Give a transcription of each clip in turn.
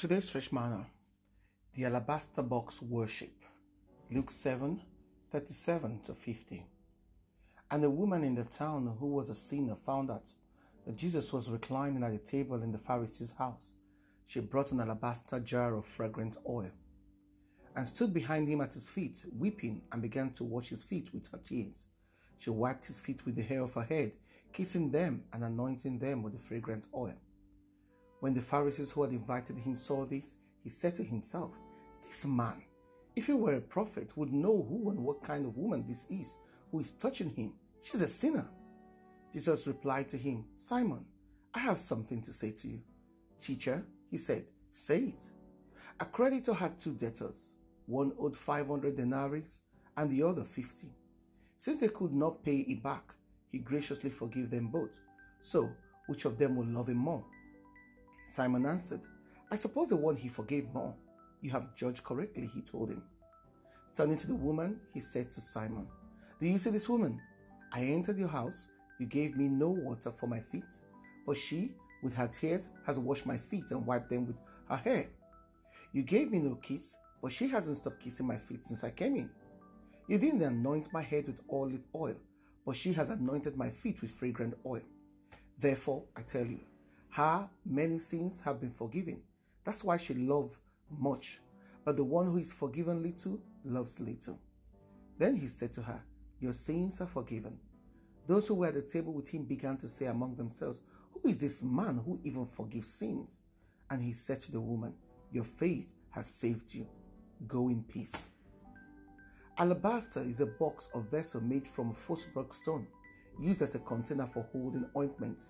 Today's fresh manna, the alabaster box worship, Luke 7 37 to 50. And a woman in the town who was a sinner found out that Jesus was reclining at a table in the Pharisee's house. She brought an alabaster jar of fragrant oil and stood behind him at his feet, weeping, and began to wash his feet with her tears. She wiped his feet with the hair of her head, kissing them and anointing them with the fragrant oil. When the Pharisees who had invited him saw this, he said to himself, This man, if he were a prophet, would know who and what kind of woman this is who is touching him. She's a sinner. Jesus replied to him, Simon, I have something to say to you. Teacher, he said, Say it. A creditor had two debtors. One owed 500 denarii and the other 50. Since they could not pay it back, he graciously forgave them both. So, which of them will love him more? Simon answered, I suppose the one he forgave more. You have judged correctly, he told him. Turning to the woman, he said to Simon, Do you see this woman? I entered your house, you gave me no water for my feet, but she, with her tears, has washed my feet and wiped them with her hair. You gave me no kiss, but she hasn't stopped kissing my feet since I came in. You didn't anoint my head with olive oil, but she has anointed my feet with fragrant oil. Therefore, I tell you, her many sins have been forgiven. That's why she loved much. But the one who is forgiven little loves little. Then he said to her, Your sins are forgiven. Those who were at the table with him began to say among themselves, Who is this man who even forgives sins? And he said to the woman, Your faith has saved you. Go in peace. Alabaster is a box or vessel made from phosphoric stone, used as a container for holding ointment.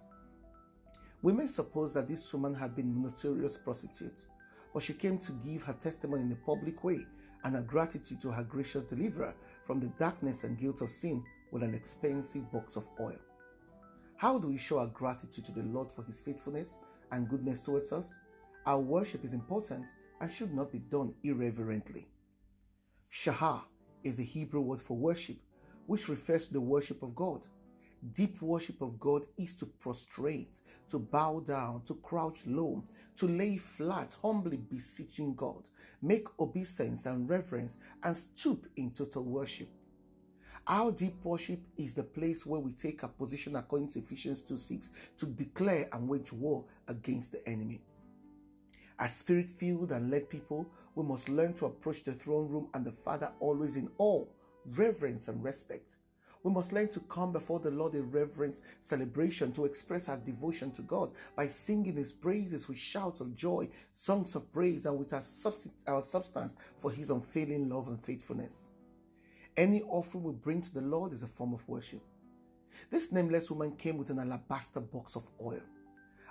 We may suppose that this woman had been a notorious prostitute, but she came to give her testimony in a public way and her gratitude to her gracious deliverer from the darkness and guilt of sin with an expensive box of oil. How do we show our gratitude to the Lord for his faithfulness and goodness towards us? Our worship is important and should not be done irreverently. Shachah is a Hebrew word for worship, which refers to the worship of God. Deep worship of God is to prostrate, to bow down, to crouch low, to lay flat, humbly beseeching God, make obeisance and reverence, and stoop in total worship. Our deep worship is the place where we take a position according to Ephesians 2 6 to declare and wage war against the enemy. As spirit filled and led people, we must learn to approach the throne room and the Father always in awe, reverence, and respect. We must learn to come before the Lord in reverence, celebration, to express our devotion to God by singing His praises with shouts of joy, songs of praise, and with our, our substance for His unfailing love and faithfulness. Any offering we bring to the Lord is a form of worship. This nameless woman came with an alabaster box of oil,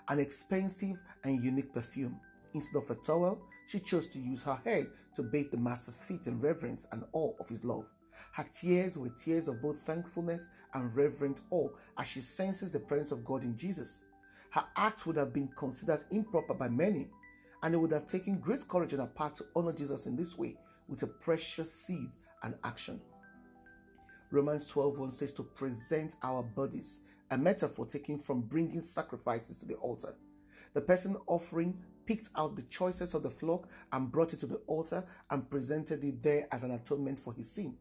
an expensive and unique perfume. Instead of a towel, she chose to use her head to bathe the Master's feet in reverence and awe of his love. Her tears were tears of both thankfulness and reverent awe as she senses the presence of God in Jesus. Her acts would have been considered improper by many, and it would have taken great courage on her part to honor Jesus in this way with a precious seed and action. Romans 12:1 says to present our bodies, a metaphor taken from bringing sacrifices to the altar. The person offering picked out the choicest of the flock and brought it to the altar and presented it there as an atonement for his sin.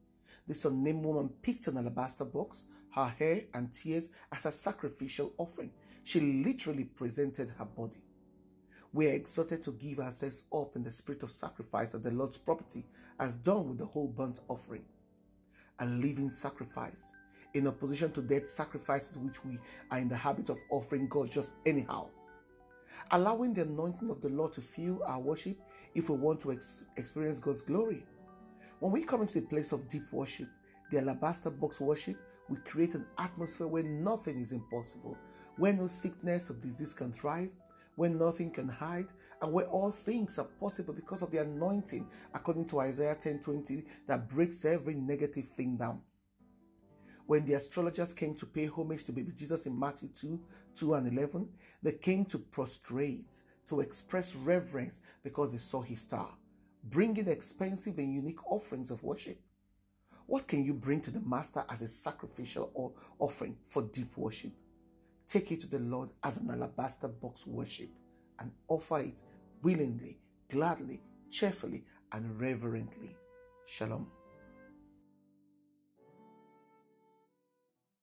This unnamed woman picked an alabaster box, her hair and tears as a sacrificial offering. She literally presented her body. We are exhorted to give ourselves up in the spirit of sacrifice as the Lord's property, as done with the whole burnt offering. A living sacrifice, in opposition to dead sacrifices which we are in the habit of offering God just anyhow. Allowing the anointing of the Lord to fill our worship if we want to ex- experience God's glory. When we come into the place of deep worship, the alabaster box worship, we create an atmosphere where nothing is impossible, where no sickness or disease can thrive, where nothing can hide, and where all things are possible because of the anointing, according to Isaiah 10:20, that breaks every negative thing down. When the astrologers came to pay homage to baby Jesus in Matthew 2, 2 and 11, they came to prostrate, to express reverence because they saw his star bringing expensive and unique offerings of worship. What can you bring to the Master as a sacrificial or offering for deep worship? Take it to the Lord as an alabaster box worship and offer it willingly gladly, cheerfully, and reverently. Shalom.